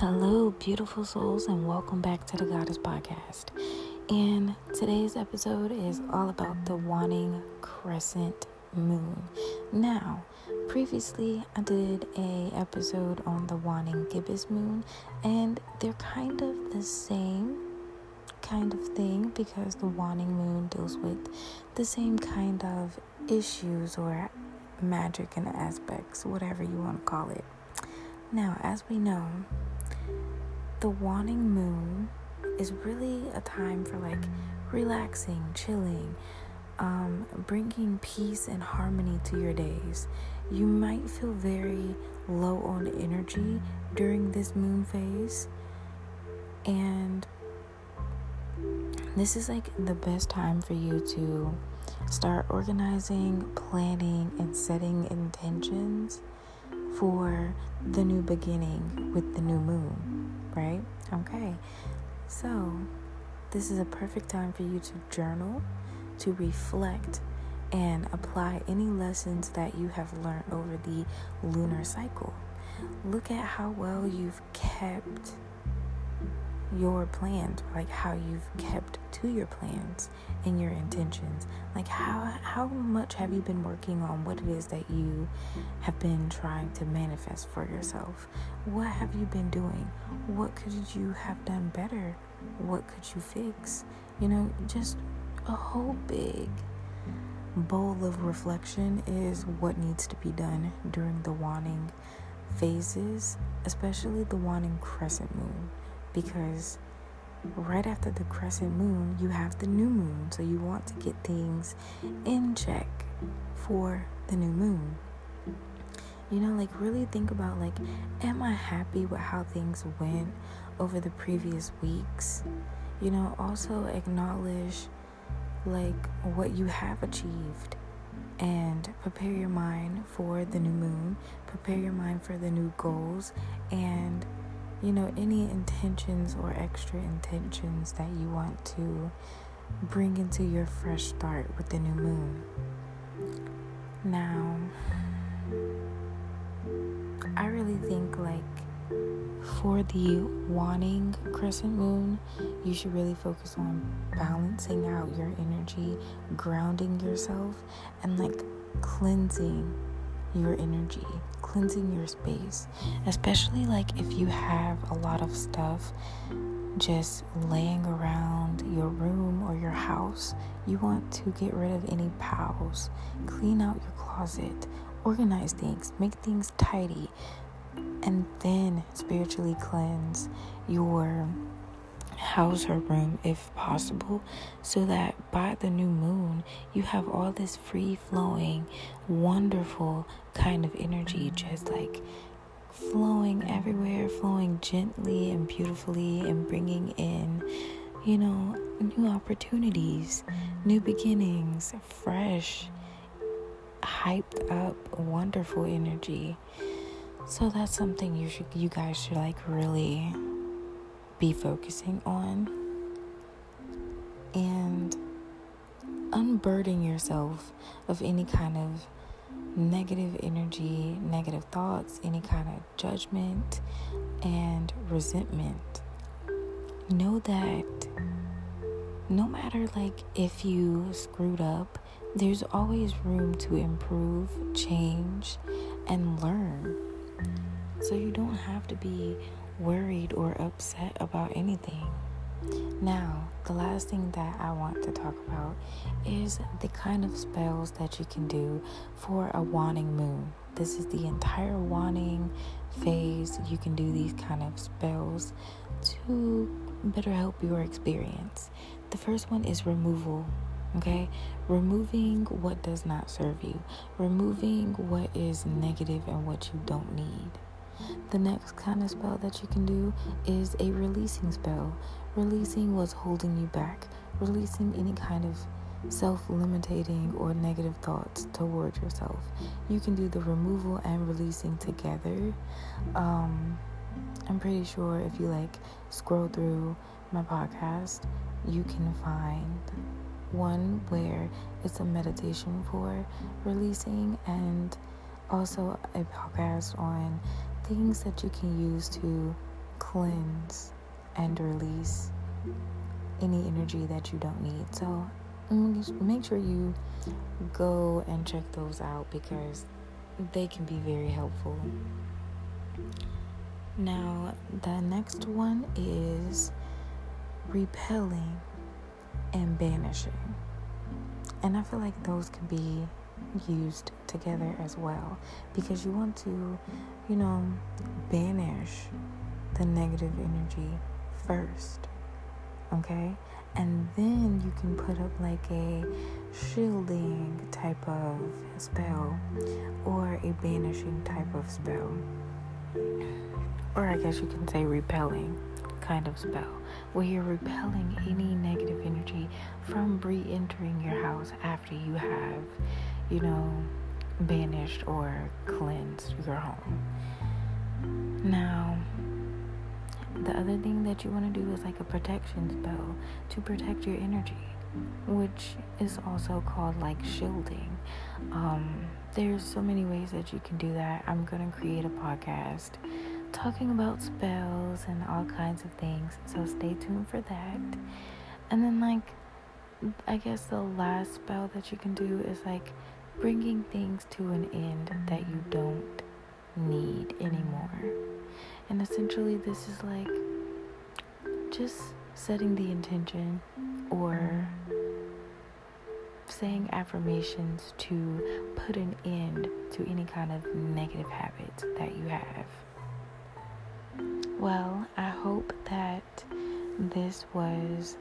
Hello, beautiful souls, and welcome back to the Goddess Podcast. And today's episode is all about the waning crescent moon. Now, previously I did a episode on the waning gibbous moon, and they're kind of the same kind of thing because the waning moon deals with the same kind of issues or magic and aspects, whatever you want to call it. Now, as we know, the waning moon is really a time for like relaxing, chilling, um, bringing peace and harmony to your days. You might feel very low on energy during this moon phase, and this is like the best time for you to start organizing, planning, and setting intentions for the new beginning with the new moon, right? Okay, so this is a perfect time for you to journal, to reflect, and apply any lessons that you have learned over the lunar cycle. Look at how well you've kept your plans, like how you've kept to your plans and your intentions. Like how how much have you been working on what it is that you have been trying to manifest for yourself? What have you been doing? What could you have done better? What could you fix? You know, just a whole big bowl of reflection is what needs to be done during the waning phases, especially the waning crescent moon because right after the crescent moon, you have the new moon. So you want to get things in check for the new moon. You know, like really think about like, am I happy with how things went over the previous weeks? You know, also acknowledge like what you have achieved and prepare your mind for the new moon, prepare your mind for the new goals and you know, any intentions or extra intentions that you want to bring into your fresh start with the new moon. Now, I really think like for the waning crescent moon, you should really focus on balancing out your energy, grounding yourself, and like cleansing your energy, cleansing your space. Especially like if you have a lot of stuff just laying around your room or your house, you want to get rid of any piles, clean out your closet, organize things, make things tidy, and then spiritually cleanse your house her room if possible so that by the new moon you have all this free flowing wonderful kind of energy just like flowing everywhere flowing gently and beautifully and bringing in you know new opportunities new beginnings fresh hyped up wonderful energy. So that's something you should you guys should like really be focusing on and unburden yourself of any kind of negative energy, negative thoughts, any kind of judgment and resentment. Know that no matter like if you screwed up, there's always room to improve, change, and learn. So you don't have to be worried or upset about anything. Now, the last thing that I want to talk about is the kind of spells that you can do for a waning moon. This is the entire waning phase. You can do these kind of spells to better help your experience. The first one is removal. Okay, removing what does not serve you, removing what is negative and what you don't need. The next kind of spell that you can do is a releasing spell. Releasing what's holding you back, releasing any kind of self limiting or negative thoughts towards yourself. You can do the removal and releasing together. Um, I'm pretty sure if you like scroll through my podcast, you can find one where it's a meditation for releasing and also a podcast on things that you can use to cleanse and release any energy that you don't need. So mm, make sure you go and check those out because they can be very helpful. Now, the next one is repelling and banishing. And I feel like those can be used together as well because you want to, you know, banish the negative energy first. Okay? And then you can put up like a shielding type of spell or a banishing type of spell. Or I guess you can say repelling kind of spell where you're repelling any negative energy from re entering your house after you have, you know, banished or cleansed your home. Now, the other thing that you want to do is like a protection spell to protect your energy, which is also called like shielding. Um, there's so many ways that you can do that. I'm going to create a podcast talking about spells and all kinds of things, so stay tuned for that. And then, like, I guess the last spell that you can do is like bringing things to an end that you don't need anymore. And essentially, this is like just setting the intention or saying affirmations to put an end to any kind of negative habits that you have. Well, I hope that this was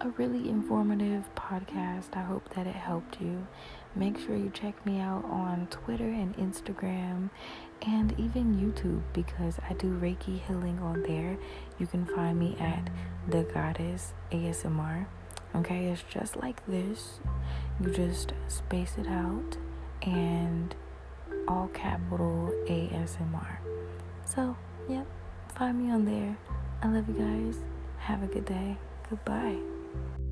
a really informative podcast. I hope that it helped you. Make sure you check me out on Twitter and Instagram and even YouTube because I do Reiki healing on there. You can find me at The Goddess ASMR. Okay, it's just like this. You just space it out and all capital ASMR. So, yep, find me on there. I love you guys. Have a good day. Goodbye. All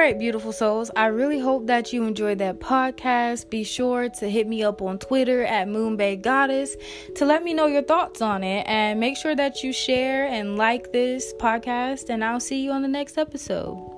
right, beautiful souls. I really hope that you enjoyed that podcast. Be sure to hit me up on Twitter at Moonbay Goddess to let me know your thoughts on it. And make sure that you share and like this podcast. And I'll see you on the next episode.